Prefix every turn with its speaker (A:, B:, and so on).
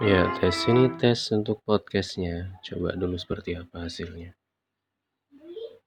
A: Ya, tes ini tes untuk podcastnya coba dulu seperti apa hasilnya.